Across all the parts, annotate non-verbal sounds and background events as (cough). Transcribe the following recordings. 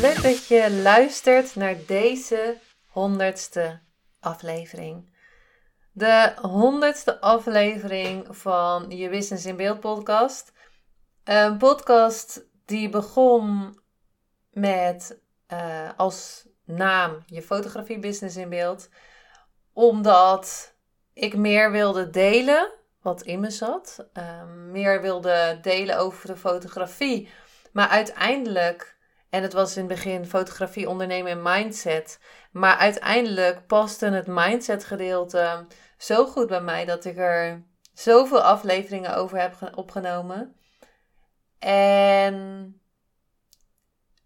Leuk dat je luistert naar deze honderdste aflevering. De honderdste aflevering van je Business in Beeld podcast. Een podcast die begon met uh, als naam je fotografie business in beeld. Omdat ik meer wilde delen wat in me zat. Uh, meer wilde delen over de fotografie. Maar uiteindelijk en het was in het begin fotografie, ondernemen en mindset. Maar uiteindelijk paste het mindset gedeelte zo goed bij mij dat ik er zoveel afleveringen over heb opgenomen. En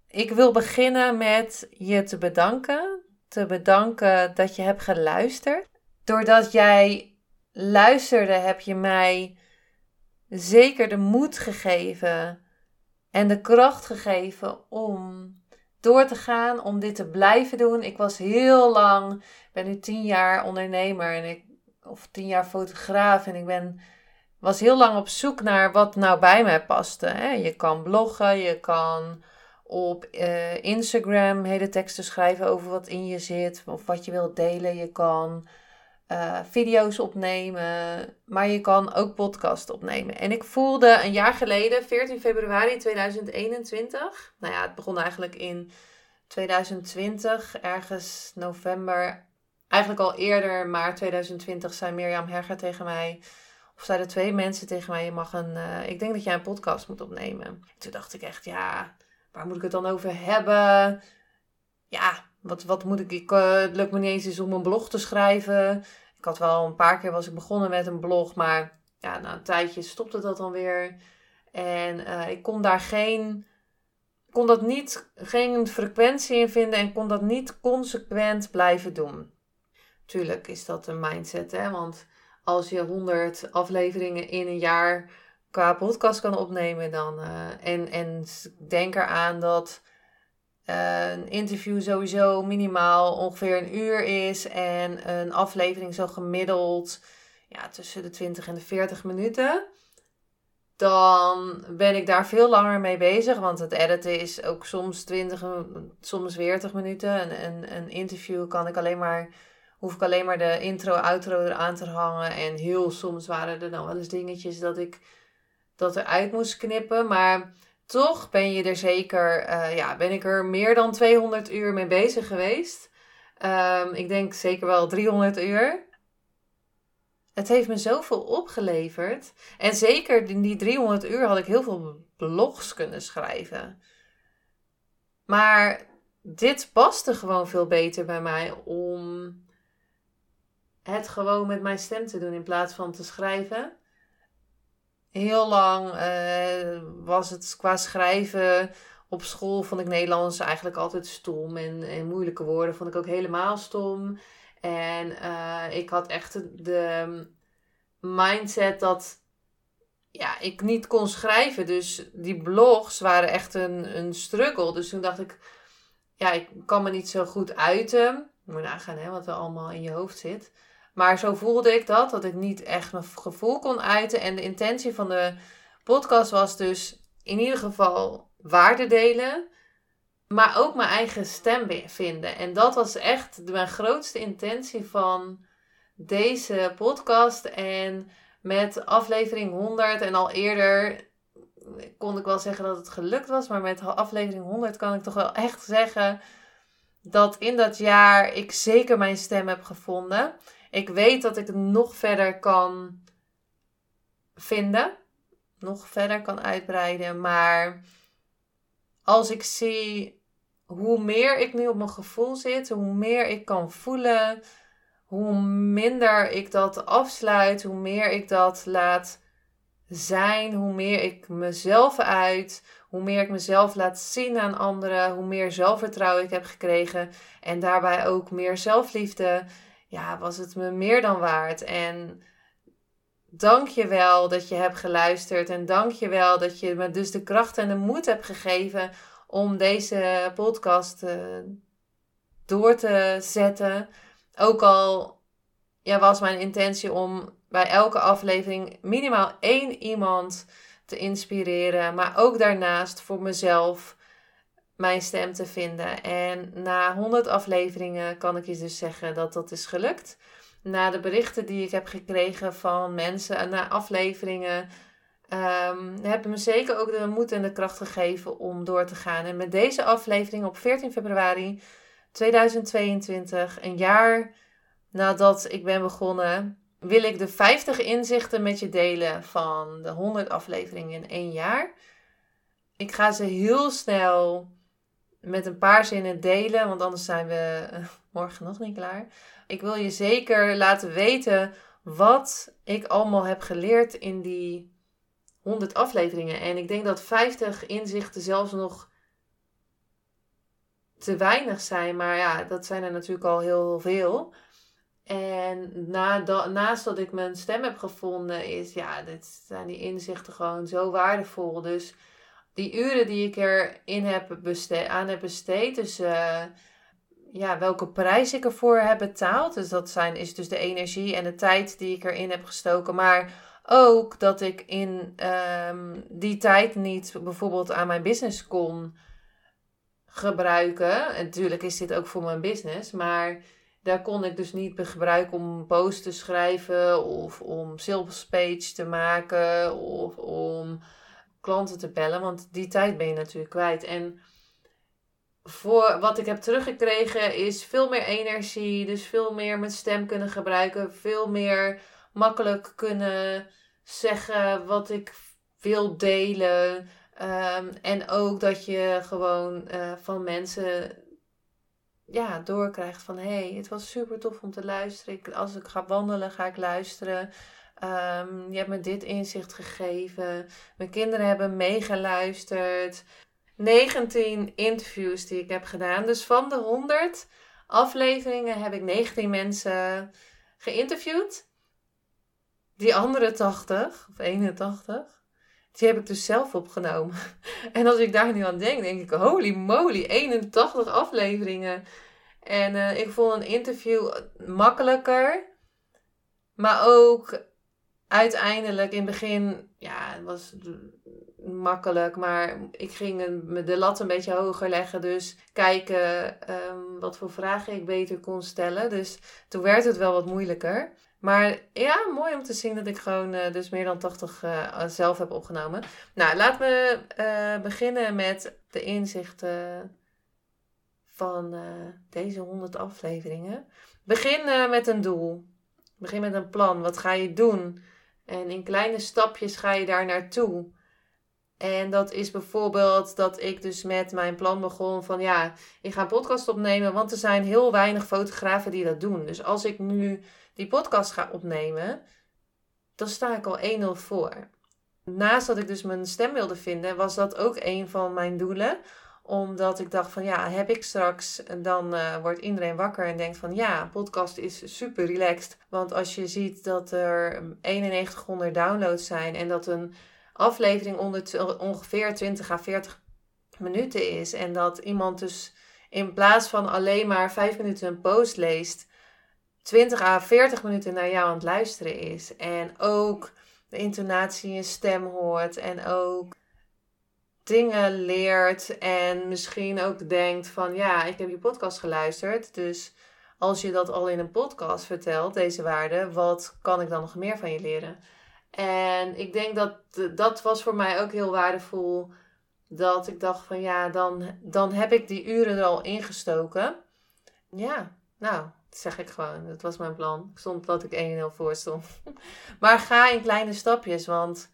ik wil beginnen met je te bedanken. Te bedanken dat je hebt geluisterd. Doordat jij luisterde, heb je mij zeker de moed gegeven en de kracht gegeven om door te gaan, om dit te blijven doen. Ik was heel lang, ben nu tien jaar ondernemer en ik, of tien jaar fotograaf en ik ben, was heel lang op zoek naar wat nou bij mij paste. Hè? Je kan bloggen, je kan op uh, Instagram hele teksten schrijven over wat in je zit of wat je wilt delen. Je kan uh, video's opnemen, maar je kan ook podcast opnemen. En ik voelde een jaar geleden, 14 februari 2021, nou ja, het begon eigenlijk in 2020, ergens november, eigenlijk al eerder, maar 2020 zei Mirjam Herger tegen mij, of zeiden twee mensen tegen mij, je mag een, uh, ik denk dat jij een podcast moet opnemen. Toen dacht ik echt, ja, waar moet ik het dan over hebben? Ja, wat, wat moet ik, ik uh, het lukt me niet eens om een blog te schrijven. Ik had wel een paar keer was ik begonnen met een blog, maar ja, na een tijdje stopte dat dan weer. En uh, ik kon daar geen, kon dat niet, geen frequentie in vinden en kon dat niet consequent blijven doen. Tuurlijk is dat een mindset, hè? Want als je 100 afleveringen in een jaar qua podcast kan opnemen, dan. Uh, en, en denk eraan dat een interview sowieso minimaal ongeveer een uur is en een aflevering zo gemiddeld ja, tussen de 20 en de 40 minuten. Dan ben ik daar veel langer mee bezig, want het editen is ook soms 20, soms 40 minuten. Een, een, een interview kan ik alleen maar, hoef ik alleen maar de intro, outro eraan te hangen. En heel soms waren er dan wel eens dingetjes dat ik dat eruit moest knippen. Maar toch ben je er zeker, uh, ja, ben ik er meer dan 200 uur mee bezig geweest. Um, ik denk zeker wel 300 uur. Het heeft me zoveel opgeleverd. En zeker in die 300 uur had ik heel veel blogs kunnen schrijven. Maar dit paste gewoon veel beter bij mij om het gewoon met mijn stem te doen in plaats van te schrijven heel lang uh, was het qua schrijven op school vond ik Nederlands eigenlijk altijd stom. En, en moeilijke woorden vond ik ook helemaal stom. En uh, ik had echt de mindset dat ja, ik niet kon schrijven. Dus die blogs waren echt een, een struggle. Dus toen dacht ik, ja, ik kan me niet zo goed uiten. Moet nagaan hè, wat er allemaal in je hoofd zit. Maar zo voelde ik dat, dat ik niet echt mijn gevoel kon uiten. En de intentie van de podcast was dus in ieder geval waarde delen. Maar ook mijn eigen stem vinden. En dat was echt mijn grootste intentie van deze podcast. En met aflevering 100 en al eerder kon ik wel zeggen dat het gelukt was. Maar met aflevering 100 kan ik toch wel echt zeggen dat in dat jaar ik zeker mijn stem heb gevonden. Ik weet dat ik het nog verder kan vinden, nog verder kan uitbreiden, maar als ik zie hoe meer ik nu op mijn gevoel zit, hoe meer ik kan voelen, hoe minder ik dat afsluit, hoe meer ik dat laat zijn, hoe meer ik mezelf uit, hoe meer ik mezelf laat zien aan anderen, hoe meer zelfvertrouwen ik heb gekregen en daarbij ook meer zelfliefde, ja, was het me meer dan waard. En dank je wel dat je hebt geluisterd en dank je wel dat je me dus de kracht en de moed hebt gegeven om deze podcast uh, door te zetten. Ook al ja, was mijn intentie om bij elke aflevering minimaal één iemand te inspireren, maar ook daarnaast voor mezelf mijn stem te vinden. En na 100 afleveringen kan ik je dus zeggen dat dat is gelukt. Na de berichten die ik heb gekregen van mensen en na afleveringen um, hebben me zeker ook de moed en de kracht gegeven om door te gaan. En met deze aflevering op 14 februari 2022, een jaar nadat ik ben begonnen, wil ik de 50 inzichten met je delen van de 100 afleveringen in één jaar. Ik ga ze heel snel met een paar zinnen delen, want anders zijn we eh, morgen nog niet klaar. Ik wil je zeker laten weten wat ik allemaal heb geleerd in die 100 afleveringen. En ik denk dat 50 inzichten zelfs nog te weinig zijn. Maar ja, dat zijn er natuurlijk al heel veel. En na naast dat ik mijn stem heb gevonden, is ja, dit zijn die inzichten gewoon zo waardevol. Dus die uren die ik erin heb besteed, aan heb besteed, dus uh, ja, welke prijs ik ervoor heb betaald. Dus dat zijn, is dus de energie en de tijd die ik erin heb gestoken. Maar ook dat ik in um, die tijd niet bijvoorbeeld aan mijn business kon gebruiken. En natuurlijk is dit ook voor mijn business, maar daar kon ik dus niet gebruiken om posts te schrijven of om sales page te maken of om klanten te bellen, want die tijd ben je natuurlijk kwijt. En voor wat ik heb teruggekregen is veel meer energie, dus veel meer mijn stem kunnen gebruiken, veel meer makkelijk kunnen zeggen wat ik wil delen. Ehm, en ook dat je gewoon uh, van mensen ja, doorkrijgt van hé, hey, het was super tof om te luisteren. Als ik ga wandelen, ga ik luisteren. Um, je hebt me dit inzicht gegeven. Mijn kinderen hebben meegeluisterd. 19 interviews die ik heb gedaan. Dus van de 100 afleveringen heb ik 19 mensen geïnterviewd. Die andere 80 of 81, die heb ik dus zelf opgenomen. (laughs) En als ik daar nu aan denk, denk ik: holy moly, 81 afleveringen. En uh, ik vond een interview makkelijker. Maar ook uiteindelijk in het begin, ja, het was makkelijk. Maar ik ging de lat een beetje hoger leggen. Dus kijken um, wat voor vragen ik beter kon stellen. Dus toen werd het wel wat moeilijker. Maar ja, mooi om te zien dat ik gewoon uh, dus meer dan 80 uh, eh, zelf heb opgenomen. Nou, laten we uh, beginnen met de inzichten van deze 100 afleveringen. Begin met een doel. Begin met een plan. Wat ga je doen? En in kleine stapjes ga je daar naartoe. En dat is bijvoorbeeld dat ik dus met mijn plan begon van ja, ik ga een podcast opnemen, want er zijn heel weinig fotografen die dat doen. Dus als ik nu die podcast ga opnemen, dan sta ik al 1-0 voor. Naast dat ik dus mijn stem wilde vinden, was dat ook een van mijn doelen. Omdat ik dacht van ja, heb ik straks, dan uh, wordt iedereen wakker en denkt van ja, podcast is super relaxed. Want als je ziet dat er 9100 downloads zijn en dat een aflevering onder ongeveer 20 à 40 minuten is. En dat iemand dus in plaats van alleen maar 5 minuten een post leest, 20 à 40 minuten naar jou aan het luisteren is. En ook de intonatie in je stem hoort. En ook dingen leert. En misschien ook denkt van ja, ik heb je podcast geluisterd. Dus als je dat al in een podcast vertelt, deze waarden, wat kan ik dan nog meer van je leren? En ik denk dat dat was voor mij ook heel waardevol. Dat ik dacht van ja, dan, dan heb ik die uren er al ingestoken. Ja, nou, zeg ik gewoon. Dat was mijn plan. Ik stond dat ik 1-0 voor stond. (laughs) maar ga in kleine stapjes. Want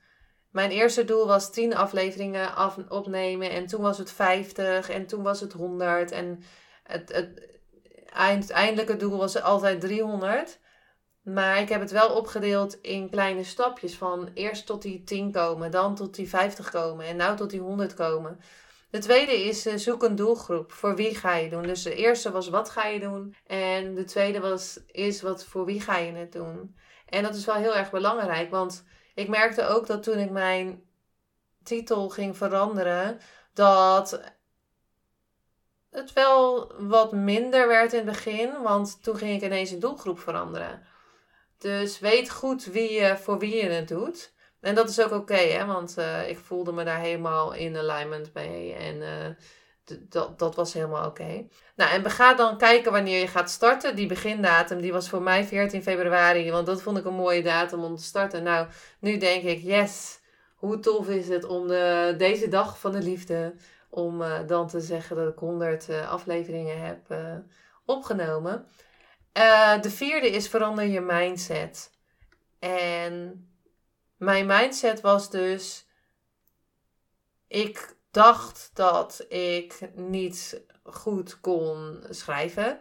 mijn eerste doel was 10 afleveringen af, opnemen. En toen was het 50. En toen was het 100. En het, het uiteindelijke doel was altijd 300. Maar ik heb het wel opgedeeld in kleine stapjes. Van eerst tot die 10 komen, dan tot die 50 komen en nou tot die 100 komen. De tweede is uh, zoek een doelgroep. Voor wie ga je doen? Dus de eerste was wat ga je doen? En de tweede was is wat voor wie ga je het doen? En dat is wel heel erg belangrijk, want ik merkte ook dat toen ik mijn titel ging veranderen, dat het wel wat minder werd in het begin, want toen ging ik ineens een doelgroep veranderen. Dus weet goed wie je, voor wie je het doet. En dat is ook oké, hè? Want uh, ik voelde me daar helemaal in alignment mee. En uh, dat, dat was helemaal oké. Nou, en we gaan dan kijken wanneer je gaat starten. Die begindatum, die was voor mij 14 februari. Want dat vond ik een mooie datum om te starten. Nou, nu denk ik, yes, hoe tof is het om de, deze dag van de liefde... om uh, dan te zeggen dat ik 100 afleveringen heb opgenomen. de vierde is verander je mindset. En mijn mindset was dus. Ik dacht dat ik niet goed kon schrijven.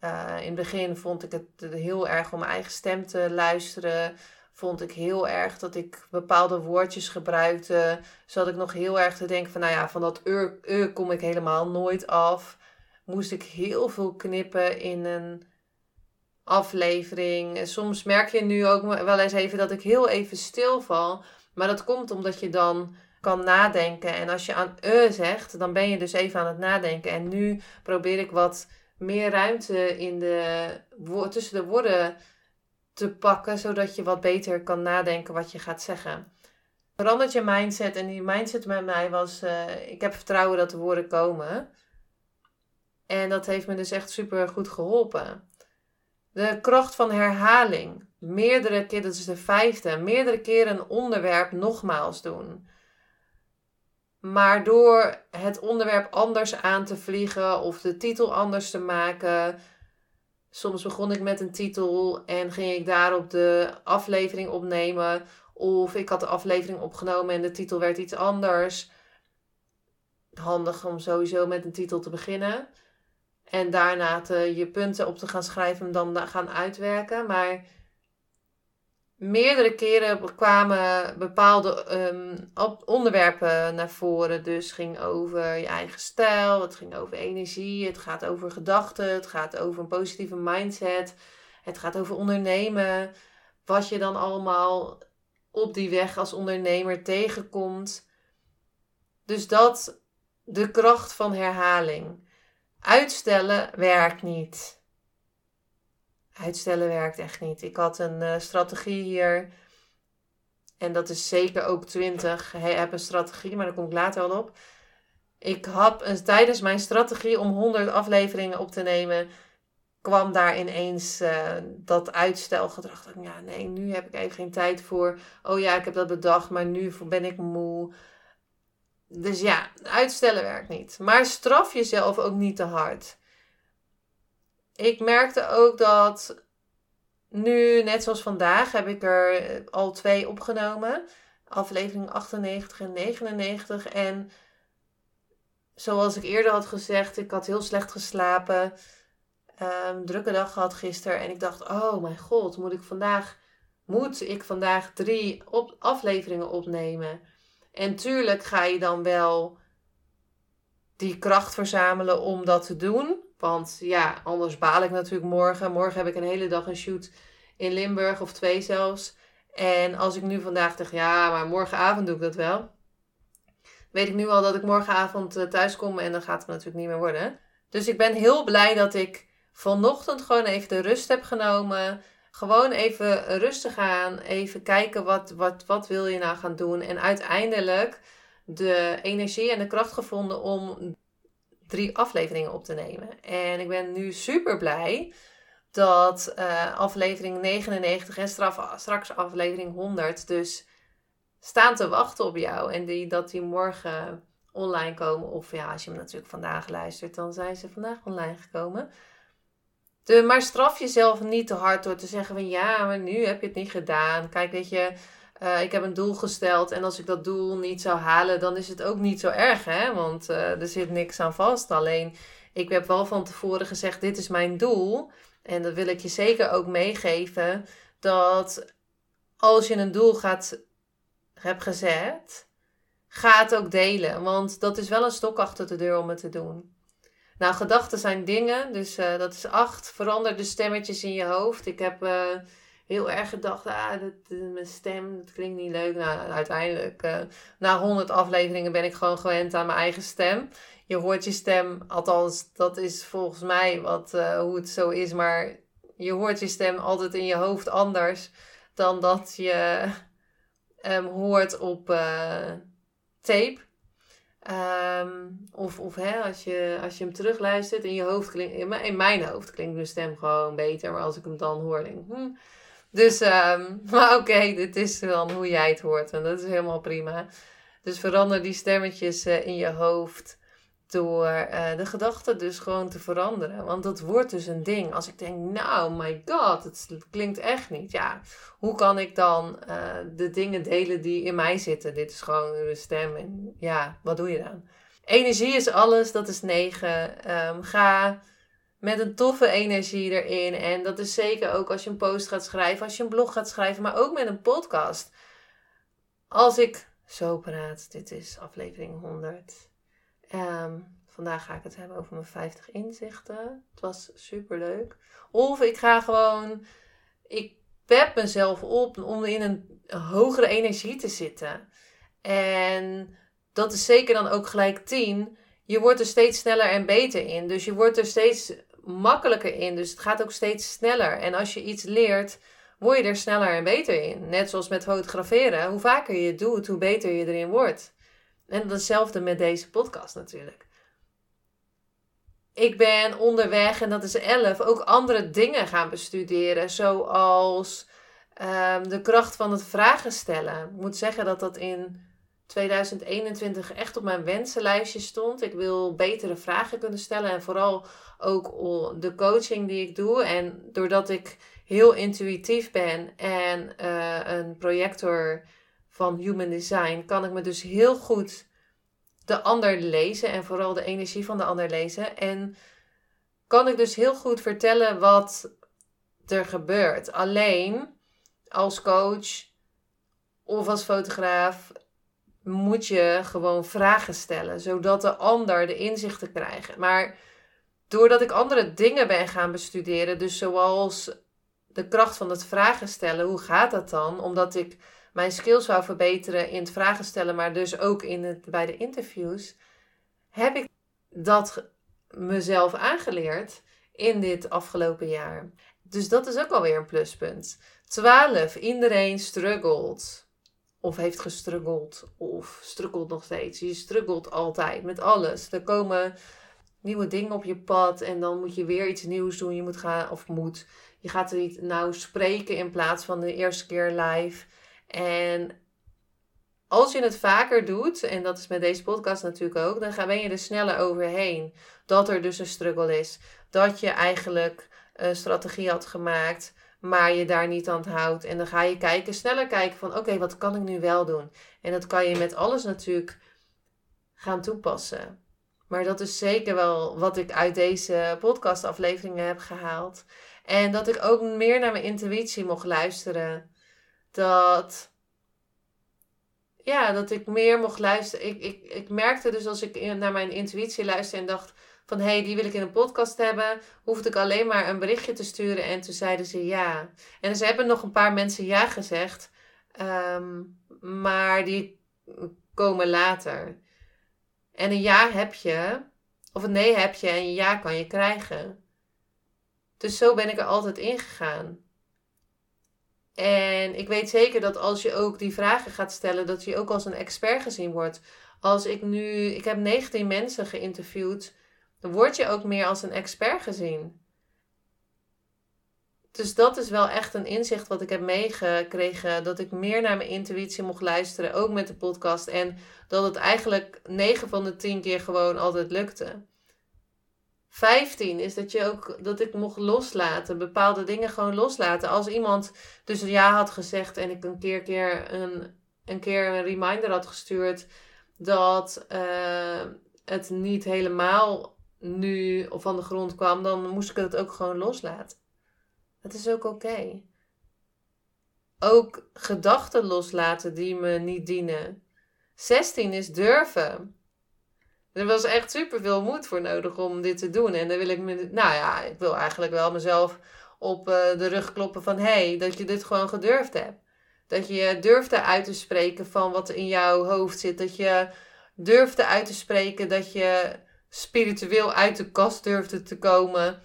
Uh, in het begin vond ik het heel erg om mijn eigen stem te luisteren. Vond ik heel erg dat ik bepaalde woordjes gebruikte. Zat ik nog heel erg te denken van, nou ja, van dat ur kom ik helemaal nooit af. Moest ik heel veel knippen in een aflevering. Soms merk je nu ook wel eens even dat ik heel even stilval. Maar dat komt omdat je dan kan nadenken. En als je aan e zegt, dan ben je dus even aan het nadenken. En nu probeer ik wat meer ruimte in de, tussen de woorden te pakken, zodat je wat beter kan nadenken wat je gaat zeggen. Verandert je mindset. En die mindset met mij was: uh, ik heb vertrouwen dat de woorden komen. En dat heeft me dus echt super goed geholpen. De kracht van herhaling. Meerdere keer, dat is de vijfde, meerdere keren een onderwerp nogmaals doen. Maar door het onderwerp anders aan te vliegen of de titel anders te maken. Soms begon ik met een titel en ging ik daarop de aflevering opnemen. Of ik had de aflevering opgenomen en de titel werd iets anders. Handig om sowieso met een titel te beginnen. En daarna te, je punten op te gaan schrijven en dan gaan uitwerken. Maar meerdere keren kwamen bepaalde um, onderwerpen naar voren. Dus het ging over je eigen stijl, het ging over energie, het gaat over gedachten, het gaat over een positieve mindset, het gaat over ondernemen. Wat je dan allemaal op die weg als ondernemer tegenkomt. Dus dat de kracht van herhaling. Uitstellen werkt niet. Uitstellen werkt echt niet. Ik had een uh, strategie hier. En dat is zeker ook 20. Ik heb een strategie, maar daar kom ik later wel op. Ik had een, tijdens mijn strategie om 100 afleveringen op te nemen, kwam daar ineens uh, dat uitstelgedrag. Ja, nee, nu heb ik even geen tijd voor. Oh ja, ik heb dat bedacht, maar nu ben ik moe. Dus ja, uitstellen werkt niet. Maar straf jezelf ook niet te hard. Ik merkte ook dat nu, net zoals vandaag, heb ik er al twee opgenomen. Aflevering 98 en 99. En zoals ik eerder had gezegd, ik had heel slecht geslapen. Um, drukke dag gehad gisteren. En ik dacht, oh mijn god, moet ik vandaag, moet ik vandaag drie op, afleveringen opnemen? En tuurlijk ga je dan wel die kracht verzamelen om dat te doen. Want ja, anders baal ik natuurlijk morgen. Morgen heb ik een hele dag een shoot in Limburg of twee zelfs. En als ik nu vandaag zeg, ja, maar morgenavond doe ik dat wel. Weet ik nu al dat ik morgenavond eh, thuis kom en dan gaat het natuurlijk niet meer worden. Dus ik ben heel blij dat ik vanochtend gewoon even de rust heb genomen. Gewoon even rustig aan. Even kijken wat, wat, wat wil je nou gaan doen. En uiteindelijk de energie en de kracht gevonden om drie afleveringen op te nemen. En ik ben nu super blij dat uh, aflevering 99 en straf, straks aflevering 100 dus staan te wachten op jou. En die, dat die morgen online komen. Of ja, als je hem natuurlijk vandaag luistert, dan zijn ze vandaag online gekomen. De, maar straf jezelf niet te hard door te zeggen van ja, maar nu heb je het niet gedaan. Kijk, weet je, uh, ik heb een doel gesteld en als ik dat doel niet zou halen, dan is het ook niet zo erg, hè? Want uh, er zit niks aan vast. Alleen, ik heb wel van tevoren gezegd, dit is mijn doel. En dat wil ik je zeker ook meegeven. Dat als je een doel gaat, hebt gezet, ga het ook delen. Want dat is wel een stok achter de deur om het te doen. Nou, gedachten zijn dingen. Dus uh, dat is acht. Verander de stemmetjes in je hoofd. Ik heb heel erg gedacht, ah, dat, mijn stem, dat klinkt niet leuk. Nou, uiteindelijk, uh, na honderd afleveringen ben ik gewoon gewend aan mijn eigen stem. Je hoort je stem, althans, dat is volgens mij wat, hoe het zo is. Maar je hoort je stem altijd in je hoofd anders dan dat je um, hoort op tape. Um, of of hè, als, je, als je hem terugluistert in je hoofd klinkt, in mijn hoofd klinkt mijn stem gewoon beter, maar als ik hem dan hoor, denk ik, hm. Dus, um, (laughs) maar oké, dit is dan hoe jij het hoort en dat is helemaal prima. Dus verander die stemmetjes uh, in je hoofd door uh, de gedachten dus gewoon te veranderen. Want dat wordt dus een ding. Als ik denk, nou, my god, het klinkt echt niet. Ja, hoe kan ik dan uh, de dingen delen die in mij zitten? Dit is gewoon een stem en ja, wat doe je dan? Energie is alles, dat is negen. Um, ga met een toffe energie erin. En dat is zeker ook als je een post gaat schrijven, als je een blog gaat schrijven, maar ook met een podcast. Als ik zo praat, dit is aflevering 100. Um, vandaag ga ik het hebben over mijn 50 inzichten. Het was super leuk. Of ik ga gewoon. Ik pep mezelf op om in een hogere energie te zitten. En dat is zeker dan ook gelijk 10. Je wordt er steeds sneller en beter in. Dus je wordt er steeds makkelijker in. Dus het gaat ook steeds sneller. En als je iets leert, word je er sneller en beter in. Net zoals met fotograferen. Hoe vaker je het doet, hoe beter je erin wordt. En hetzelfde met deze podcast natuurlijk. Ik ben onderweg, en dat is 11, ook andere dingen gaan bestuderen. Zoals um, de kracht van het vragen stellen. Ik moet zeggen dat dat in 2021 echt op mijn wensenlijstje stond. Ik wil betere vragen kunnen stellen. En vooral ook de coaching die ik doe. En doordat ik heel intuïtief ben en uh, een projector van Human Design kan ik me dus heel goed de ander lezen en vooral de energie van de ander lezen. En kan ik dus heel goed vertellen wat er gebeurt. Alleen als coach of als fotograaf moet je gewoon vragen stellen, zodat de ander de inzichten krijgt. Maar doordat ik andere dingen ben gaan bestuderen, dus zoals de kracht van het vragen stellen, hoe gaat dat dan? Omdat ik mijn skills wou verbeteren in het vragen stellen, maar dus ook in het, bij de interviews, heb ik dat mezelf aangeleerd in dit afgelopen jaar. Dus dat is ook alweer een pluspunt. 12. Iedereen struggelt. Of heeft gestruggeld. Of struggelt nog steeds. Je struggelt altijd met alles. Er komen nieuwe dingen op je pad. En dan moet je weer iets nieuws doen. Je moet gaan, of moet. Je gaat er niet nou spreken in plaats van de eerste keer live. En als je het vaker doet, en dat is met deze podcast natuurlijk ook, dan ben je er sneller overheen. Dat er dus een struggle is. Dat je eigenlijk een strategie had gemaakt, maar je daar niet aan houdt. En dan ga je kijken, sneller kijken van oké, wat kan ik nu wel doen? En dat kan je met alles natuurlijk gaan toepassen. Maar dat is zeker wel wat ik uit deze podcastafleveringen heb gehaald. En dat ik ook meer naar mijn intuïtie mocht luisteren dat. Ja, dat ik meer mocht luisteren. Ik, ik, ik merkte dus als ik naar mijn intuïtie luisterde en dacht van hé, hey, die wil ik in een podcast hebben, hoefde ik alleen maar een berichtje te sturen en toen zeiden ze ja. En ze hebben nog een paar mensen ja gezegd, ehm, maar die komen later. En een ja heb je, of een nee heb je en een ja kan je krijgen. Dus zo ben ik er altijd ingegaan. En ik weet zeker dat als je ook die vragen gaat stellen, dat je ook als een expert gezien wordt. Als ik nu, ik heb 19 mensen geïnterviewd, dan word je ook meer als een expert gezien. Dus dat is wel echt een inzicht wat ik heb meegekregen. Dat ik meer naar mijn intuïtie mocht luisteren, ook met de podcast. En dat het eigenlijk 9 van de 10 keer gewoon altijd lukte. 15 is dat je ook dat ik mocht loslaten, bepaalde dingen gewoon loslaten. Als iemand dus ja had gezegd en ik een keer, keer een, een keer een reminder had gestuurd dat uh, het niet helemaal nu van de grond kwam, dan moest ik het ook gewoon loslaten. Het is ook oké. Ook gedachten loslaten die me niet dienen. 16 is durven. Er was echt super veel moed voor nodig om dit te doen. En dan wil ik me, nou ja, ik wil eigenlijk wel mezelf op eh, de rug kloppen van hé, hey, dat je dit gewoon gedurfd hebt. Dat je durfde uit te spreken van wat in jouw hoofd zit. Dat je durfde uit te spreken dat je spiritueel uit de kast durfde te komen.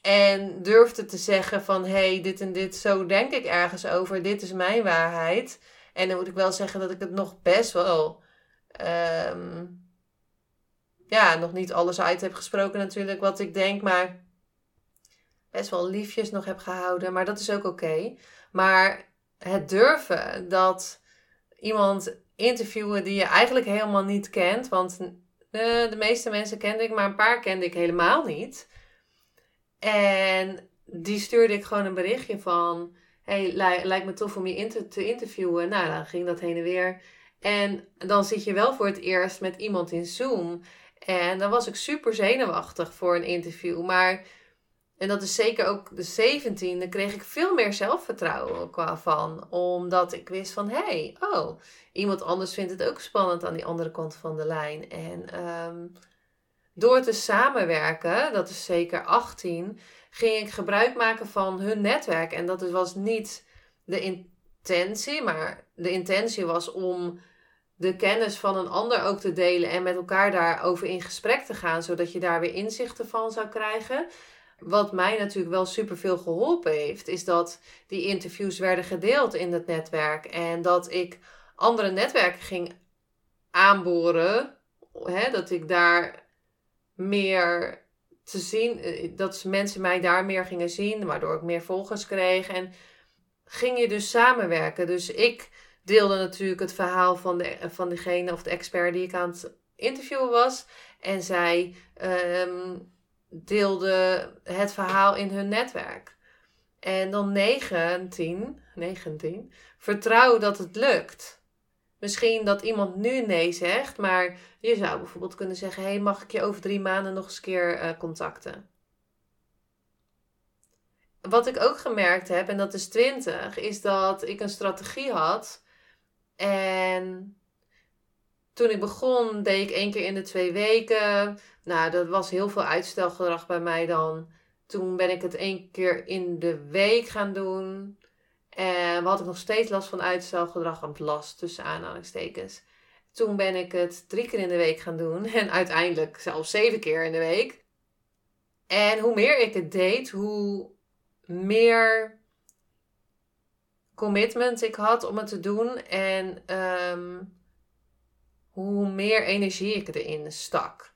En durfde te zeggen van hé, hey, dit en dit, zo denk ik ergens over. Dit is mijn waarheid. En dan moet ik wel zeggen dat ik het nog best wel. Ehm, ja, nog niet alles uit heb gesproken natuurlijk wat ik denk. Maar best wel liefjes nog heb gehouden. Maar dat is ook oké. Maar het durven dat iemand interviewen die je eigenlijk helemaal niet kent. Want de, eh, de meeste mensen kende ik, maar een paar kende ik helemaal niet. En die stuurde ik gewoon een berichtje van: Hey, lijkt me tof om je te interviewen. Nou, dan ging dat heen en weer. En dan zit je wel voor het eerst met iemand in Zoom. En dan was ik super zenuwachtig voor een interview. Maar en dat is zeker ook de 17e, kreeg ik veel meer zelfvertrouwen qua van. Omdat ik wist van, hé, hey, oh, iemand anders vindt het ook spannend aan die andere kant van de lijn. En um, door te samenwerken, dat is zeker 18, ging ik gebruik maken van hun netwerk. En dat was niet de intentie, maar de intentie was om de kennis van een ander ook te delen en met elkaar daarover in gesprek te gaan, zodat je daar weer inzichten van zou krijgen. Wat mij natuurlijk wel superveel geholpen heeft, is dat die interviews werden gedeeld in het netwerk. En dat ik andere netwerken ging aanboren. Hè, dat ik daar meer te zien, eh, dat mensen mij daar meer gingen zien, waardoor ik meer volgers kreeg. En ging je dus samenwerken. Dus ik deelde natuurlijk het verhaal van, de, van degene of de expert die ik aan het interviewen was. En zij um, deelde het verhaal in hun netwerk. En dan 19, 19, vertrouw dat het lukt. Misschien dat iemand nu nee zegt, maar je zou bijvoorbeeld kunnen zeggen: hey, mag ik je over drie maanden nog eens keer uh, contacten? Wat ik ook gemerkt heb, en dat is 20, is dat ik een strategie had. En toen ik begon, deed ik één keer in de twee weken. Nou, dat was heel veel uitstelgedrag bij mij dan. Toen ben ik het één keer in de week gaan doen. En had ik nog steeds last van uitstelgedrag. Want last tussen aanhalingstekens. Toen ben ik het drie keer in de week gaan doen. En uiteindelijk zelfs zeven keer in de week. En hoe meer ik het deed, hoe meer commitment ik had om het te doen. En ehm, hoe meer energie ik erin stak.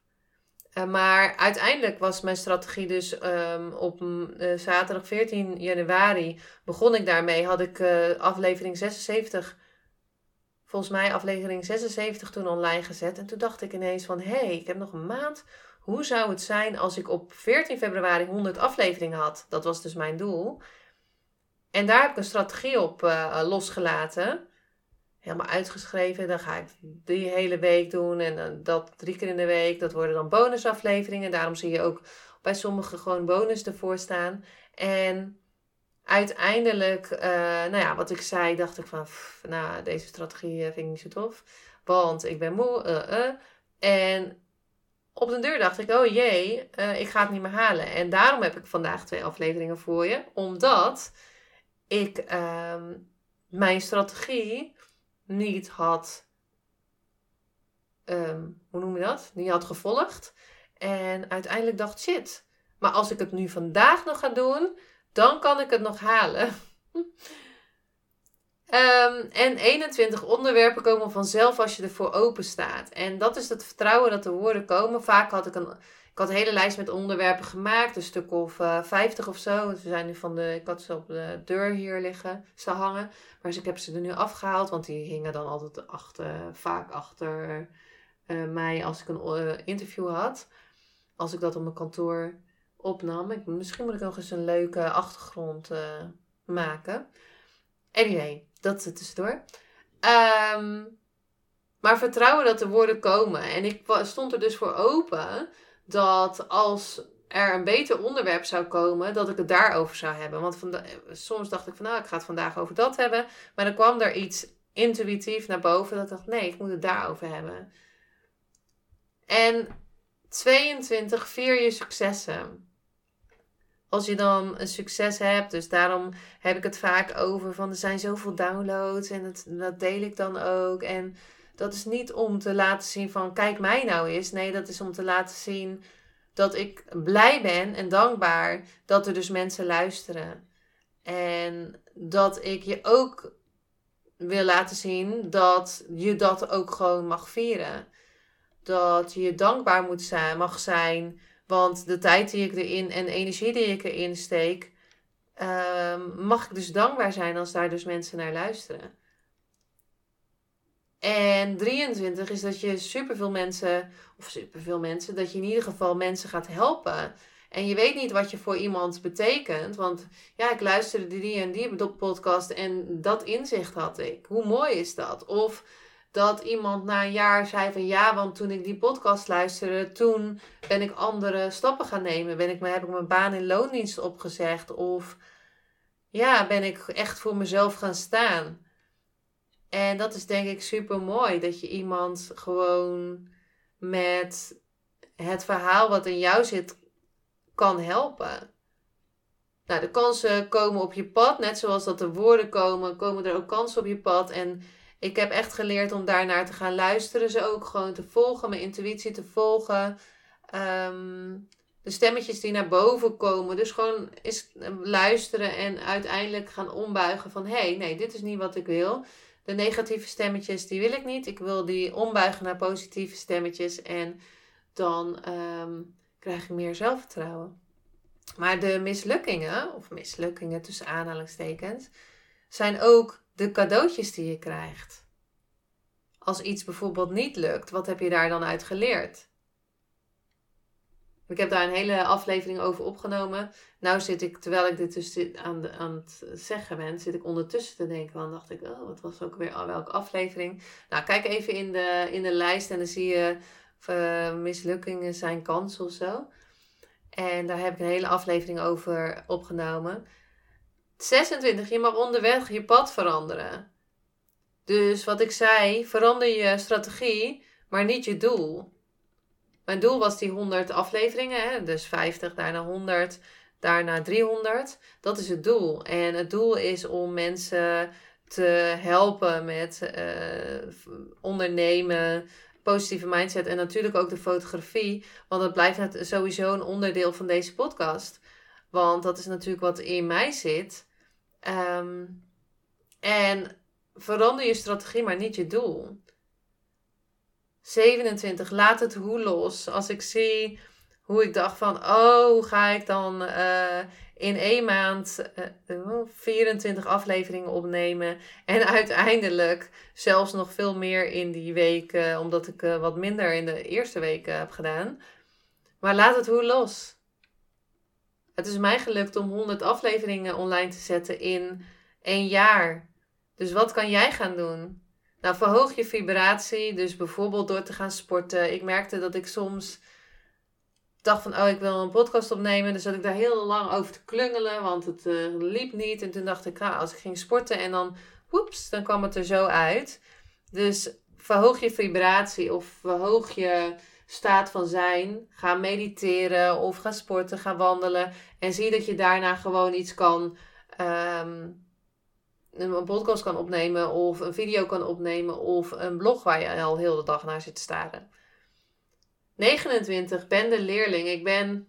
Uh, maar uiteindelijk was mijn strategie dus um, op uh, zaterdag 14 januari begon ik daarmee. Had ik uh, aflevering 76, volgens mij aflevering 76 toen online gezet. En toen dacht ik ineens van, hé, hey, ik heb nog een maand. Hoe zou het zijn als ik op 14 februari 100 afleveringen had? Dat was dus mijn doel. En daar heb ik een strategie op losgelaten helemaal uitgeschreven. Dan ga ik die hele week doen en dat drie keer in de week. Dat worden dan bonusafleveringen. Daarom zie je ook bij sommigen gewoon bonus ervoor staan. En uiteindelijk, uh, nou ja, wat ik zei, dacht ik van, nou, deze strategie eh, vind ik niet zo tof. Want ik ben moe. Uh, en op de deur dacht ik, oh jee, ik ga het niet meer halen. En daarom heb ik vandaag twee afleveringen voor je. Omdat ik ehm, mijn strategie niet had, ehm, hoe noem je dat? Niet had gevolgd. En uiteindelijk dacht, shit, maar als ik het nu vandaag nog ga doen, dan kan ik het nog halen. um, (laughs) en 21 onderwerpen komen vanzelf als je ervoor open staat. En dat is het vertrouwen dat de woorden komen. Vaak had ik een ik had een hele lijst met onderwerpen gemaakt, een stuk of uh, eh, 50 of zo. We zijn nu van de, ik had ze op de deur hier liggen, ze hangen. Maar ik heb ze er nu afgehaald, want die hingen dan altijd achter, vaak achter uh, mij als ik een uh, interview had. Als ik dat op mijn kantoor opnam. Ik, misschien moet ik nog eens een leuke achtergrond maken. Anyway, dat is tussendoor. Um, maar vertrouwen dat de woorden komen. En ik stond er dus voor open dat als er een beter onderwerp zou komen, dat ik het daarover zou hebben. Want soms dacht ik van nou, ik ga het vandaag over dat hebben. Maar dan kwam er iets intuïtief naar boven dat ik dacht, nee, ik moet het daarover hebben. En 22, vier je successen. Als je dan een succes hebt, dus daarom heb ik het vaak over van er zijn zoveel downloads en dat, dat deel ik dan ook. En dat is niet om te laten zien van kijk mij nou eens. Nee, dat is om te laten zien dat ik blij ben en dankbaar dat er dus mensen luisteren. En dat ik je ook wil laten zien dat je dat ook gewoon mag vieren. Dat je dankbaar moet zijn, mag zijn. Want de tijd die ik erin en energie die ik erin steek, ehm, mag ik dus dankbaar zijn als daar dus mensen naar luisteren. En 23 is dat je superveel mensen, of superveel mensen, dat je in ieder geval mensen gaat helpen. En je weet niet wat je voor iemand betekent. Want ja, ik luisterde die en die podcast en dat inzicht had ik. Hoe mooi is dat? Of dat iemand na een jaar zei van ja, want toen ik die podcast luisterde, toen ben ik andere stappen gaan nemen. Ben ik, heb ik mijn baan in loondienst opgezegd? Of ja, ben ik echt voor mezelf gaan staan? En dat is denk ik super mooi. Dat je iemand gewoon met het verhaal wat in jou zit kan helpen. Nou, de kansen komen op je pad. Net zoals dat de woorden komen, komen er ook kansen op je pad. En ik heb echt geleerd om daarnaar te gaan luisteren. Ze ook gewoon te volgen, mijn intuïtie te volgen. Ehm, de stemmetjes die naar boven komen. Dus gewoon eens luisteren en uiteindelijk gaan ombuigen van... hé, hey, nee, dit is niet wat ik wil. De negatieve stemmetjes, die wil ik niet. Ik wil die ombuigen naar positieve stemmetjes. En dan ehm, krijg ik meer zelfvertrouwen. Maar de mislukkingen, of mislukkingen tussen aanhalingstekens, zijn ook de cadeautjes die je krijgt. Als iets bijvoorbeeld niet lukt, wat heb je daar dan uit geleerd? Ik heb daar een hele aflevering over opgenomen. Nou zit ik, terwijl ik dit dus aan, aan het zeggen ben, zit ik ondertussen te denken. Dan dacht ik, oh, wat was ook weer welke aflevering? Nou, kijk even in de, in de lijst en dan zie je uh, mislukkingen zijn kans of zo. En daar heb ik een hele aflevering over opgenomen. 26, je mag onderweg je pad veranderen. Dus wat ik zei, verander je strategie, maar niet je doel. Mijn doel was die 100 afleveringen, hè? dus 50, daarna 100, daarna 300. Dat is het doel. En het doel is om mensen te helpen met uh, ondernemen, positieve mindset en natuurlijk ook de fotografie. Want dat blijft sowieso een onderdeel van deze podcast. Want dat is natuurlijk wat in mij zit. Ehm, en verander je strategie, maar niet je doel. 27, laat het hoe los. Als ik zie hoe ik dacht van, oh, ga ik dan uh, in één maand uh, eh, 24 afleveringen opnemen. En (laughs) uiteindelijk zelfs nog veel meer in die week, omdat ik wat minder in de eerste week heb gedaan. Maar laat het hoe los. Het is mij gelukt om 100 afleveringen online te zetten in één jaar. Dus wat kan jij gaan doen? Nou, verhoog je vibratie. Dus bijvoorbeeld door te gaan sporten. Ik merkte dat ik soms dacht van, oh, ik wil een podcast opnemen. Dus zat ik daar heel lang over te klungelen, want het uh, liep niet. En toen dacht ik, nou, als ik ging sporten en dan, woeps, dan kwam het er zo uit. Dus verhoog je vibratie of verhoog je staat van zijn. Ga mediteren of ga sporten, ga wandelen. En zie dat je daarna gewoon iets kan... Um, een podcast kan opnemen of een video kan opnemen of een blog waar je al heel de dag naar zit te staren. 29, ben de leerling. Ik ben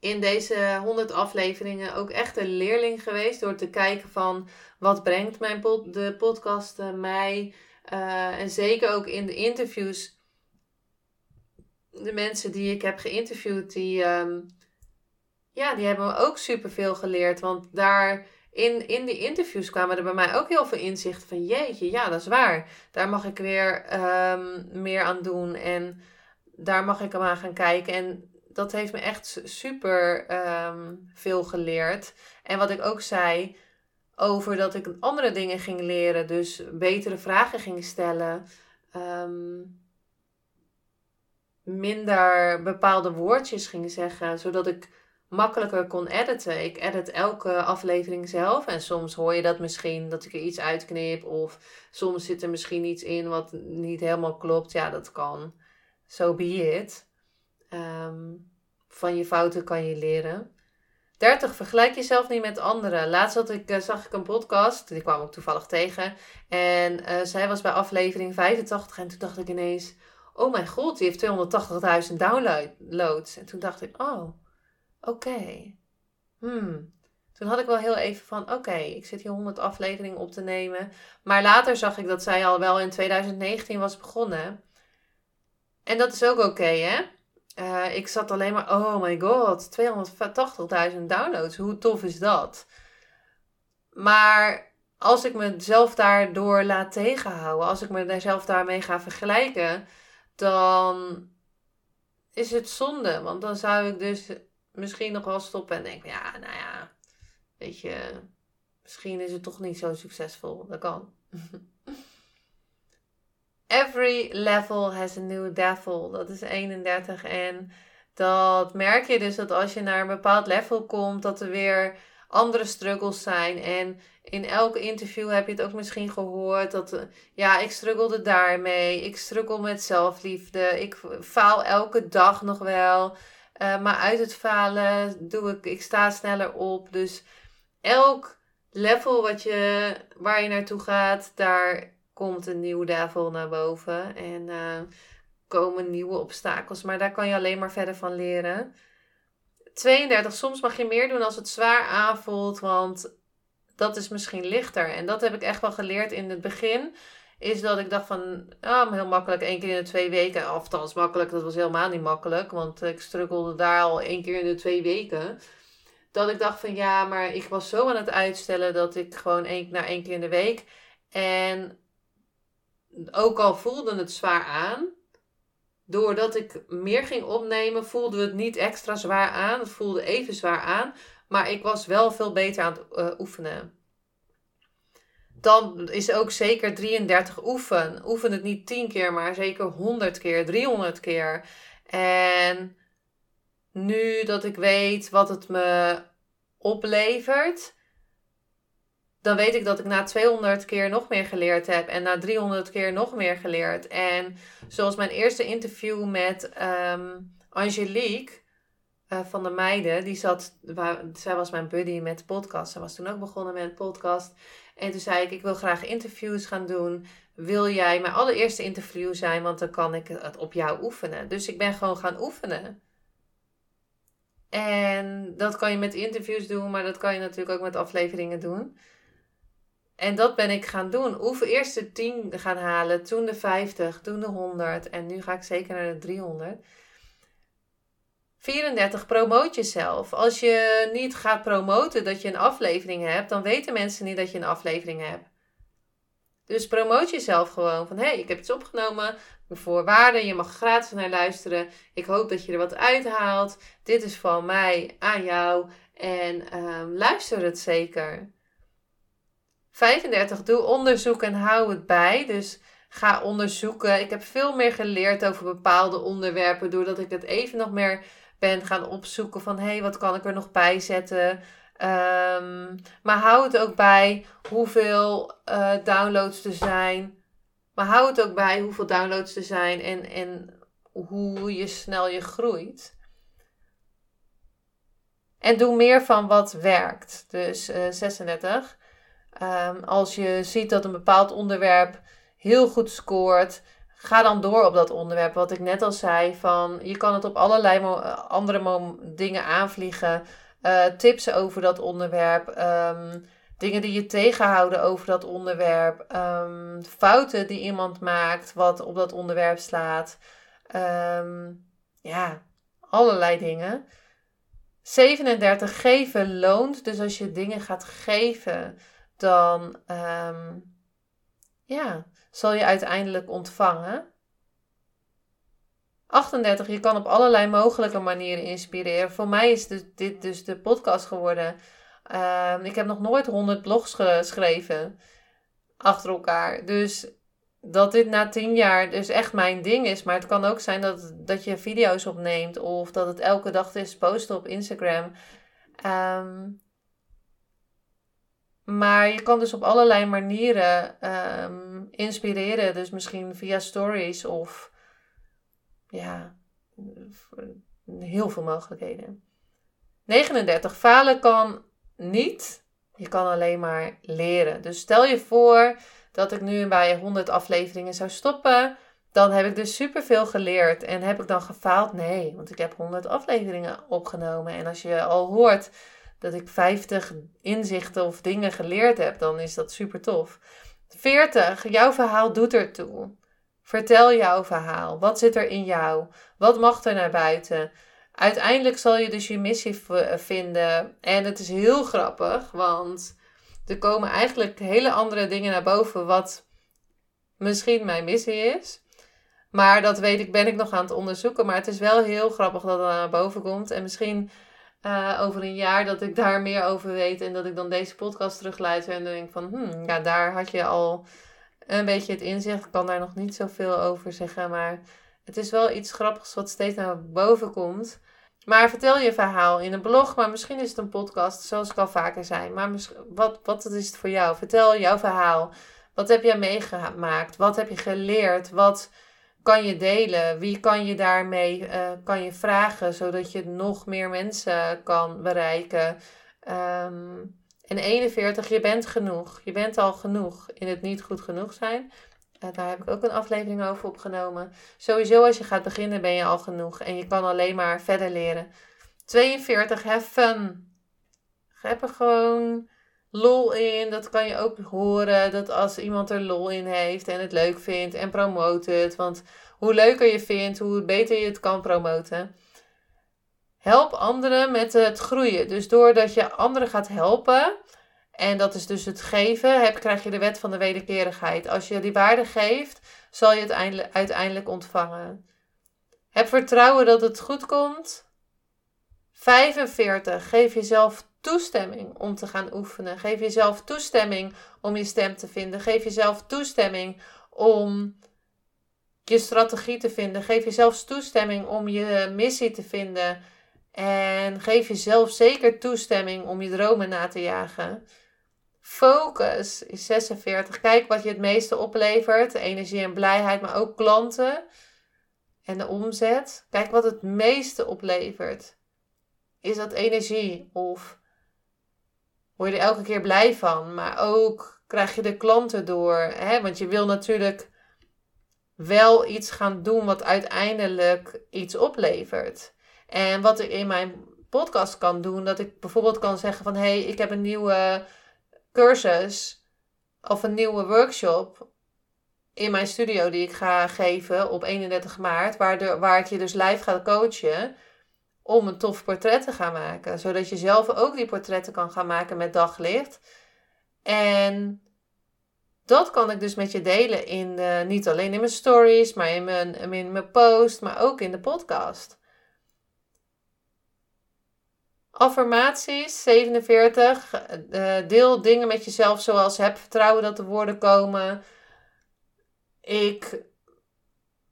in deze 100 afleveringen ook echt een leerling geweest door te kijken van wat brengt mijn de podcast mij. Uh, en zeker ook in de interviews. De mensen die ik heb geïnterviewd, die, um, ja, die hebben ook superveel geleerd. Want daar in, in die interviews kwamen er bij mij ook heel veel inzichten van jeetje, ja, dat is waar. Daar mag ik weer um, meer aan doen en daar mag ik hem aan gaan kijken. En dat heeft me echt super um, veel geleerd. En wat ik ook zei over dat ik andere dingen ging leren, dus betere vragen ging stellen. Um, minder bepaalde woordjes ging zeggen, zodat ik makkelijker kon editen. Ik edit elke aflevering zelf en soms hoor je dat misschien dat ik er iets uitknip of soms zit er misschien iets in wat niet helemaal klopt. Ja, dat kan. So be it. Ehm, van je fouten kan je leren. 30. Vergelijk jezelf niet met anderen. Laatst had ik, uh, zag ik een podcast, die kwam ik toevallig tegen. En uh, zij was bij aflevering 85 en toen dacht ik ineens... Oh mijn god, die heeft 280.000 downloads. En toen dacht ik, oh, oké. Hmm. Toen had ik wel heel even van, oké, ik zit hier 100 afleveringen op te nemen. Maar later zag ik dat zij al wel in 2019 was begonnen. En dat is ook oké, hè? Uh, ik zat alleen maar, oh my god, 280.000 downloads. Hoe tof is dat? Maar als ik mezelf daardoor laat tegenhouden, als ik mezelf daarmee ga vergelijken, dan is het zonde. Want dan zou ik dus misschien nog wel stoppen en denken, ja, nou ja, weet je, misschien is het toch niet zo succesvol. Dat kan. (laughs) Every level has a new devil. Dat is 31. En dat merk je dus dat als je naar een bepaald level komt, dat er weer andere struggles zijn. En in elk interview heb je het ook misschien gehoord dat, eh, ja, ik struggelde daarmee. Ik struggle met zelfliefde. Ik faal elke dag nog wel. Uh, maar uit het falen doe ik, ik sta sneller op. Dus elk level wat je, waar je naartoe gaat, daar komt een nieuw devil naar boven. En uh, komen nieuwe obstakels. Maar daar kan je alleen maar verder van leren. 32. Soms mag je meer doen als het zwaar aanvoelt. Want dat is misschien lichter. En dat heb ik echt wel geleerd in het begin. Is dat ik dacht van, ah, heel makkelijk, één keer in de twee weken. Althans, makkelijk, dat was helemaal niet makkelijk. Want ik struggelde daar al één keer in de twee weken. Dat ik dacht van, ja, maar ik was zo aan het uitstellen dat ik gewoon één, na één keer in de week. En ook al voelde het zwaar aan, doordat ik meer ging opnemen, voelde het niet extra zwaar aan. Het voelde even zwaar aan, maar ik was wel veel beter aan het uh, oefenen. Dan is ook zeker 33 oefen. Oefen het niet 10 keer, maar zeker 100 keer, 300 keer. En nu dat ik weet wat het me oplevert, dan weet ik dat ik na 200 keer nog meer geleerd heb. En na 300 keer nog meer geleerd. En zoals mijn eerste interview met um, Angelique uh, van de meiden. Die zat, waar, zij was mijn buddy met de podcast. Zij was toen ook begonnen met een podcast. En toen zei ik, ik wil graag interviews gaan doen. Wil jij mijn allereerste interview zijn? Want dan kan ik het op jou oefenen. Dus ik ben gewoon gaan oefenen. En dat kan je met interviews doen, maar dat kan je natuurlijk ook met afleveringen doen. En dat ben ik gaan doen. Hoeveel eerst de 10 gaan halen, toen de 50, toen de 100 en nu ga ik zeker naar de 300. 34, promoot jezelf. Als je niet gaat promoten dat je een aflevering hebt, dan weten mensen niet dat je een aflevering hebt. Dus promoot jezelf gewoon van hé, hey, ik heb iets opgenomen, voorwaarden, je mag gratis naar luisteren. Ik hoop dat je er wat uithaalt. Dit is van mij aan jou en um, luister het zeker. 35. Doe onderzoek en hou het bij. Dus ga onderzoeken. Ik heb veel meer geleerd over bepaalde onderwerpen. Doordat ik het even nog meer ben gaan opzoeken. Van hé, hey, wat kan ik er nog bij zetten? Um, maar hou het ook bij hoeveel uh, downloads er zijn. Maar hou het ook bij hoeveel downloads er zijn. En, en hoe je snel je groeit. En doe meer van wat werkt. Dus uh, 36. Um, als je ziet dat een bepaald onderwerp heel goed scoort, ga dan door op dat onderwerp. Wat ik net al zei, van je kan het op allerlei andere dingen aanvliegen. Uh, tips over dat onderwerp. Um, dingen die je tegenhouden over dat onderwerp. Um, fouten die iemand maakt wat op dat onderwerp slaat. ja, allerlei dingen. 37. Geven loont. Dus als je dingen gaat geven dan ja, zal je uiteindelijk ontvangen. 38. Je kan op allerlei mogelijke manieren inspireren. Voor mij is dit dus de podcast geworden. Um, ik heb nog nooit 100 blogs geschreven achter elkaar. Dus dat dit na tien jaar dus echt mijn ding is. Maar het kan ook zijn dat, dat je video's opneemt of dat het elke dag is posten op Instagram. Ehm, maar je kan dus op allerlei manieren inspireren. Dus misschien via stories of ja, heel veel mogelijkheden. 39. Falen kan niet. Je kan alleen maar leren. Dus stel je voor dat ik nu bij 100 afleveringen zou stoppen. Dan heb ik dus superveel geleerd. En heb ik dan gefaald? Nee, want ik heb 100 afleveringen opgenomen. En als je al hoort dat ik 50 inzichten of dingen geleerd heb, dan is dat super tof. 40. Jouw verhaal doet ertoe. Vertel jouw verhaal. Wat zit er in jou? Wat mag er naar buiten? Uiteindelijk zal je dus je missie vinden. En het is heel grappig, want er komen eigenlijk hele andere dingen naar boven, wat misschien mijn missie is. Maar dat weet ik, ben ik nog aan het onderzoeken. Maar het is wel heel grappig dat het naar boven komt. En misschien uh, over een jaar dat ik daar meer over weet. En dat ik dan deze podcast terugluister en denk van, hmm, ja, daar had je al een beetje het inzicht. Ik kan daar nog niet zoveel over zeggen. Maar het is wel iets grappigs wat steeds naar boven komt. Maar vertel je verhaal in een blog, maar misschien is het een podcast, zoals ik al vaker zei. Maar wat, wat is het voor jou? Vertel jouw verhaal. Wat heb jij meegemaakt? Wat heb je geleerd? Wat kan je delen? Wie kan je daarmee uh, kan je vragen, zodat je nog meer mensen kan bereiken? Um, en 41, je bent genoeg. Je bent al genoeg in het niet goed genoeg zijn. Uh, daar heb ik ook een aflevering over opgenomen. Sowieso als je gaat beginnen ben je al genoeg. En je kan alleen maar verder leren. 42, have fun. Heb er gewoon lol in. Dat kan je ook horen. Dat als iemand er lol in heeft en het leuk vindt. En promote het. Want hoe leuker je vindt, hoe beter je het kan promoten. Help anderen met het groeien. Dus doordat je anderen gaat helpen, en dat is dus het geven, heb, krijg je de wet van de wederkerigheid. Als je die waarde geeft, zal je het uiteindelijk ontvangen. Heb vertrouwen dat het goed komt. 45. Geef jezelf toestemming om te gaan oefenen. Geef jezelf toestemming om je stem te vinden. Geef jezelf toestemming om je strategie te vinden. Geef jezelf toestemming om je missie te vinden. En geef jezelf zeker toestemming om je dromen na te jagen. Focus is 46. Kijk wat je het meeste oplevert. Energie en blijheid, maar ook klanten. En de omzet. Kijk wat het meeste oplevert. Is dat energie? Of word je er elke keer blij van? Maar ook krijg je de klanten door. Hè? Want je wil natuurlijk wel iets gaan doen wat uiteindelijk iets oplevert. En wat ik in mijn podcast kan doen, dat ik bijvoorbeeld kan zeggen van hé, hey, ik heb een nieuwe cursus of een nieuwe workshop in mijn studio die ik ga geven op 31 maart, waar, de, waar ik je dus live ga coachen om een tof portret te gaan maken. Zodat je zelf ook die portretten kan gaan maken met daglicht. En dat kan ik dus met je delen in, uh, niet alleen in mijn stories, maar in mijn, in mijn post, maar ook in de podcast. Affirmaties 47. Uh, deel dingen met jezelf zoals heb vertrouwen dat de woorden komen. Ik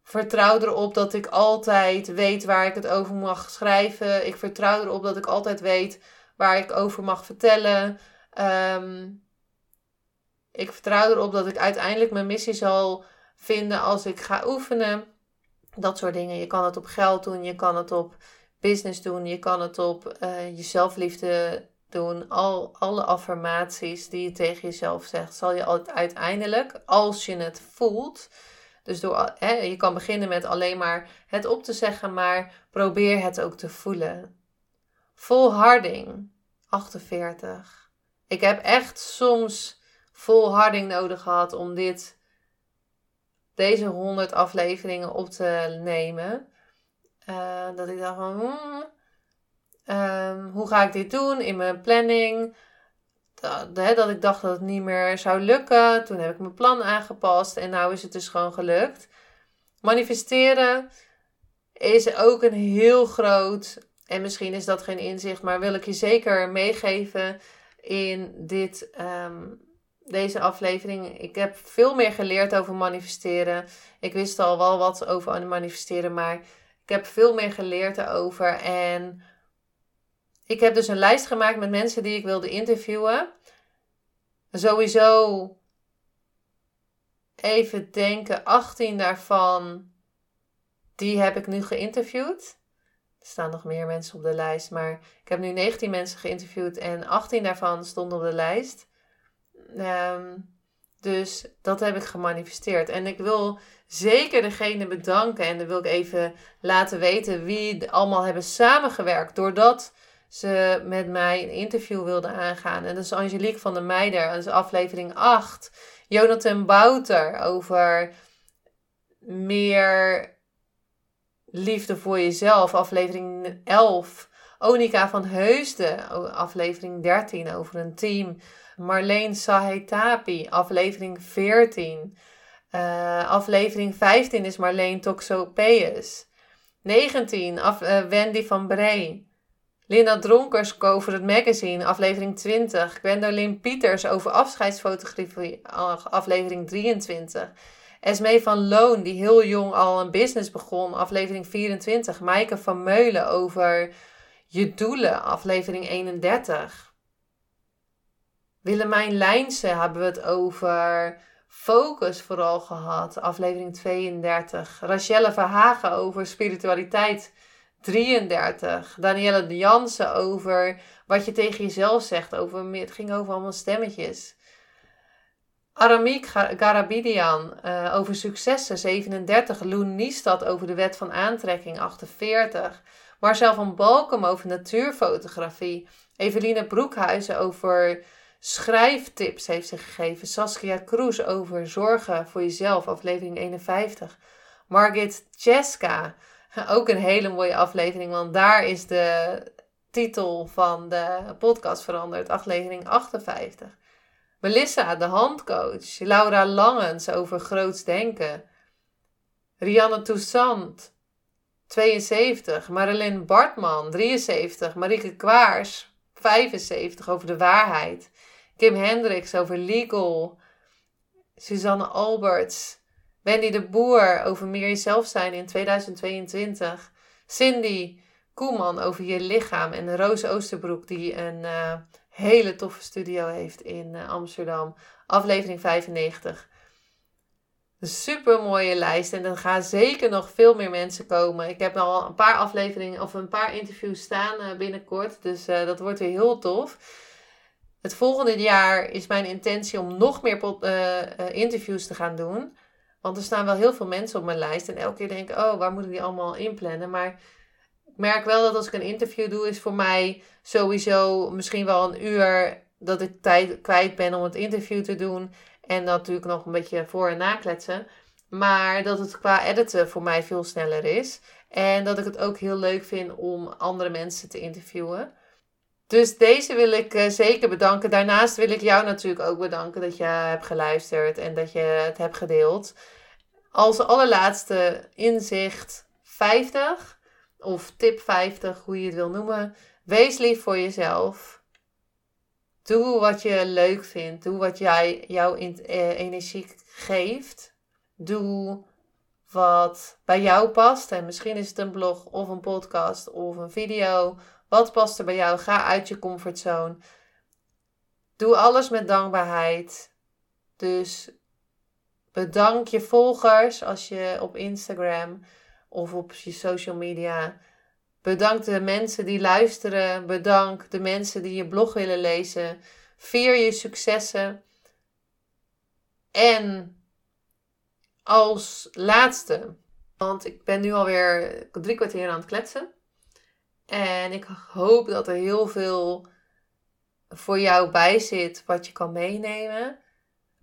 vertrouw erop dat ik altijd weet waar ik het over mag schrijven. Ik vertrouw erop dat ik altijd weet waar ik over mag vertellen. Um, ik vertrouw erop dat ik uiteindelijk mijn missie zal vinden als ik ga oefenen. Dat soort dingen. Je kan het op geld doen, je kan het op business doen, je kan het op uh, je doen. Al, alle affirmaties die je tegen jezelf zegt, zal je uiteindelijk, als je het voelt. Dus door, je kan beginnen met alleen maar het op te zeggen, maar probeer het ook te voelen. Volharding, 48. Ik heb echt soms volharding nodig gehad om dit, deze 100 afleveringen op te nemen. Uh, dat ik dacht van, hmm, um, hoe ga ik dit doen in mijn planning? Dat, dat ik dacht dat het niet meer zou lukken. Toen heb ik mijn plan aangepast en nu is het dus gewoon gelukt. Manifesteren is ook een heel groot, en misschien is dat geen inzicht, maar wil ik je zeker meegeven in dit um, deze aflevering. Ik heb veel meer geleerd over manifesteren. Ik wist al wel wat over manifesteren, maar ik heb veel meer geleerd erover. En ik heb dus een lijst gemaakt met mensen die ik wilde interviewen. Sowieso even denken, 18 daarvan, die heb ik nu geïnterviewd. Er staan nog meer mensen op de lijst, maar ik heb nu 19 mensen geïnterviewd en 18 daarvan stonden op de lijst. Ehm, dus dat heb ik gemanifesteerd. En ik wil zeker degene bedanken en dan wil ik even laten weten wie allemaal hebben samengewerkt. Doordat ze met mij een interview wilden aangaan. En dat is Angelique van der Meijer, dat is aflevering 8. Jonathan Bouter over meer liefde voor jezelf, aflevering 11. Onika van Heusden, aflevering 13 over een team. Marleen Sahetapi, aflevering 14. Uh, eh, aflevering 15 is Marleen Toxopeus. 19, af, uh, Wendy van Bree. Linda Dronkers over het magazine, aflevering 20. Gwendolyn Pieters over afscheidsfotografie, aflevering 23. Esmee van Loon, die heel jong al een business begon, aflevering 24. Maaike van Meulen over je doelen, aflevering 31. Willemijn Lijnse hebben we het over focus vooral gehad, aflevering 32. Rachelle Verhagen over spiritualiteit, 33. Danielle de Jansen over wat je tegen jezelf zegt. Over, het ging over allemaal stemmetjes. Aramik Garabidian uh, over successen 37. Loen Niestad over de wet van aantrekking 48. Marcel van Balkum over natuurfotografie. Eveline Broekhuizen over schrijftips heeft ze gegeven. Saskia Kroes over zorgen voor jezelf, aflevering 51. Margit Cheska (laughs) Ook een hele mooie aflevering, want daar is de titel van de podcast veranderd. Aflevering 58. Melissa, de handcoach. Laura Langens over groots denken. Rianne Toussaint, 72. Marilyn Bartman, 73. Marieke Kwaars, 75, over de waarheid. Kim Hendricks over legal. Suzanne Alberts, Wendy de Boer over meer jezelf zijn in 2022. Cindy Koeman over je lichaam. En Roos Oosterbroek die een uh, hele toffe studio heeft in uh, Amsterdam. Aflevering 95. Een super mooie lijst. En er gaan zeker nog veel meer mensen komen. Ik heb al een paar afleveringen of een paar interviews staan uh, binnenkort. Dus dat wordt weer heel tof. Het volgende jaar is mijn intentie om nog meer interviews te gaan doen. Want er staan wel heel veel mensen op mijn lijst. En elke keer denk ik, oh, waar moet ik die allemaal inplannen? Maar ik merk wel dat als ik een interview doe, is voor mij sowieso misschien wel een uur dat ik tijd kwijt ben om het interview te doen. En natuurlijk nog een beetje voor- en nakletsen. Maar dat het qua editen voor mij veel sneller is. En dat ik het ook heel leuk vind om andere mensen te interviewen. Dus deze wil ik uh, zeker bedanken. Daarnaast wil ik jou natuurlijk ook bedanken dat je hebt geluisterd en dat je het hebt gedeeld. Als allerlaatste inzicht 50 of tip 50, hoe je het wil noemen. Wees lief voor jezelf. Doe wat je leuk vindt. Doe wat jij, jouw eh, energie geeft. Doe wat bij jou past. En misschien is het een blog of een podcast of een video wat past er bij jou? Ga uit je comfortzone. Doe alles met dankbaarheid. Dus bedank je volgers als je op Instagram of op je social media. Bedank de mensen die luisteren. Bedank de mensen die je blog willen lezen. Vier je successen. En als laatste, want ik ben nu alweer drie kwartier aan het kletsen. En ik hoop dat er heel veel voor jou bij zit wat je kan meenemen.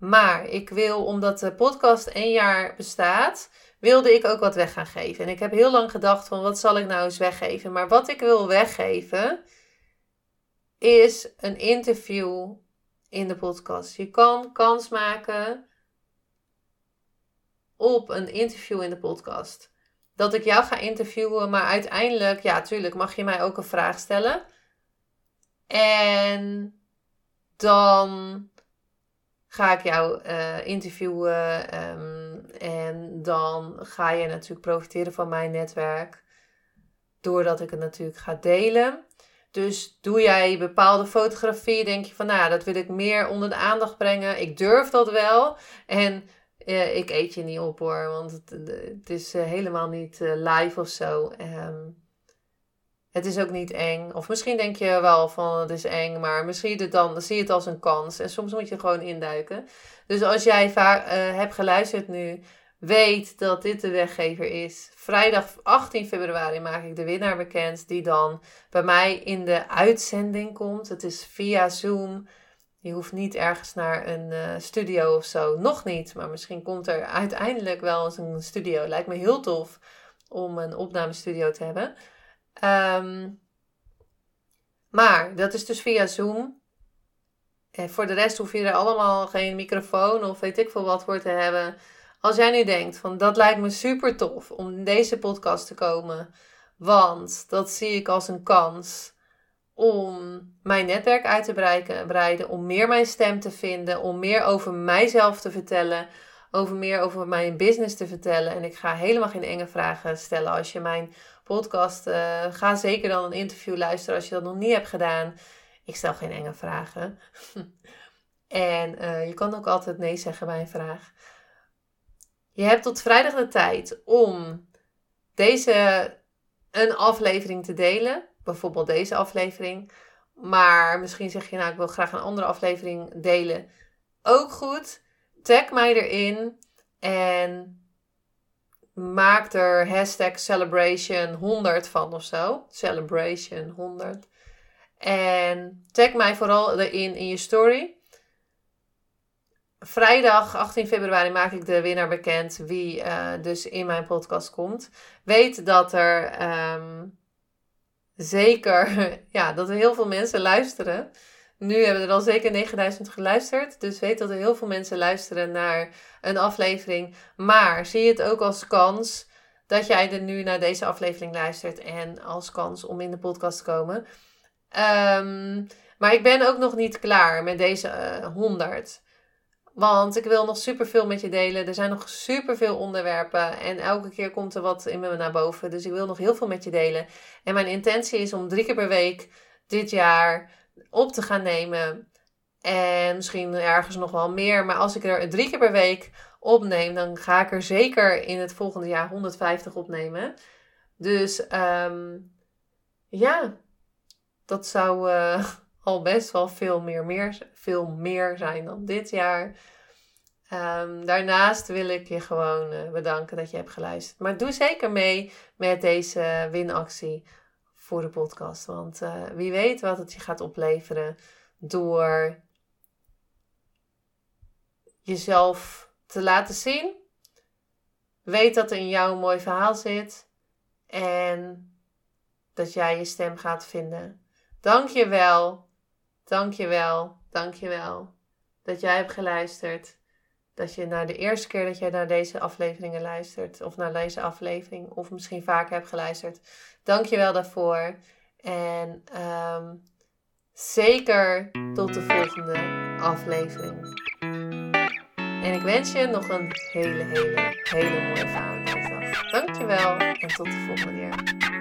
Maar ik wil, omdat de podcast één jaar bestaat, wilde ik ook wat weg gaan geven. En ik heb heel lang gedacht van wat zal ik nou eens weggeven. Maar wat ik wil weggeven is een interview in de podcast. Je kan kans maken op een interview in de podcast dat ik jou ga interviewen. Maar uiteindelijk, ja, tuurlijk mag je mij ook een vraag stellen. En dan ga ik jou uh, interviewen. Ehm, en dan ga je natuurlijk profiteren van mijn netwerk. Doordat ik het natuurlijk ga delen. Dus doe jij bepaalde fotografie, denk je van, nou, dat wil ik meer onder de aandacht brengen. Ik durf dat wel. En uh, ik eet je niet op hoor, want het, het is uh, helemaal niet live of zo. Um, het is ook niet eng. Of misschien denk je wel van het is eng, maar misschien dan, zie je het als een kans. En soms moet je gewoon induiken. Dus als jij vaak hebt geluisterd nu, weet dat dit de weggever is. Vrijdag 18 februari maak ik de winnaar bekend, die dan bij mij in de uitzending komt. Het is via Zoom. Je hoeft niet ergens naar een uh, studio of zo. Nog niet, maar misschien komt er uiteindelijk wel eens een studio. Lijkt me heel tof om een opnamestudio te hebben. Um, maar dat is dus via Zoom. En voor de rest hoef je er allemaal geen microfoon of weet ik veel wat voor te hebben. Als jij nu denkt van dat lijkt me super tof om in deze podcast te komen. Want dat zie ik als een kans om mijn netwerk uit te breiden, om meer mijn stem te vinden, om meer over mijzelf te vertellen, over meer over mijn business te vertellen. En ik ga helemaal geen enge vragen stellen als je mijn podcast. Uh, ga zeker dan een interview luisteren als je dat nog niet hebt gedaan. Ik stel geen enge vragen. (laughs) en uh, je kan ook altijd nee zeggen bij een vraag. Je hebt tot vrijdag de tijd om deze een aflevering te delen. Bijvoorbeeld deze aflevering. Maar misschien zeg je nou, ik wil graag een andere aflevering delen. Ook goed. Tag mij erin. En maak er hashtag celebration 100 van of zo. Celebration 100. En tag mij vooral erin in je story. Vrijdag 18 februari maak ik de winnaar bekend wie uh, dus in mijn podcast komt. Weet dat er um, zeker, (laughs) ja, dat er heel veel mensen luisteren. Nu hebben er al zeker 9000 geluisterd. Dus weet dat er heel veel mensen luisteren naar een aflevering. Maar zie het ook als kans dat jij er nu naar deze aflevering luistert. En als kans om in de podcast te komen. Um, maar ik ben ook nog niet klaar met deze uh, 100. Want ik wil nog superveel met je delen. Er zijn nog superveel onderwerpen. En elke keer komt er wat in me naar boven. Dus ik wil nog heel veel met je delen. En mijn intentie is om drie keer per week dit jaar op te gaan nemen. En misschien ergens nog wel meer. Maar als ik er drie keer per week opneem, dan ga ik er zeker in het volgende jaar 150 opnemen. Dus um, ja, dat zou uh, (laughs) al best wel veel meer, meer, veel meer zijn dan dit jaar. Um, daarnaast wil ik je gewoon uh, bedanken dat je hebt geluisterd. Maar doe zeker mee met deze winactie voor de podcast. Want uh, wie weet wat het je gaat opleveren door jezelf te laten zien. Weet dat er in jou een mooi verhaal zit. En dat jij je stem gaat vinden. Dank je wel. Dank je wel. Dank je wel. Dat jij hebt geluisterd. Dat je na de eerste keer dat jij naar deze afleveringen luistert. Of naar deze aflevering. Of misschien vaker hebt geluisterd. Dank je wel daarvoor. En um, zeker tot de volgende aflevering. En ik wens je nog een hele, hele, hele mooie Valentijnsdag. Dankjewel en tot de volgende keer.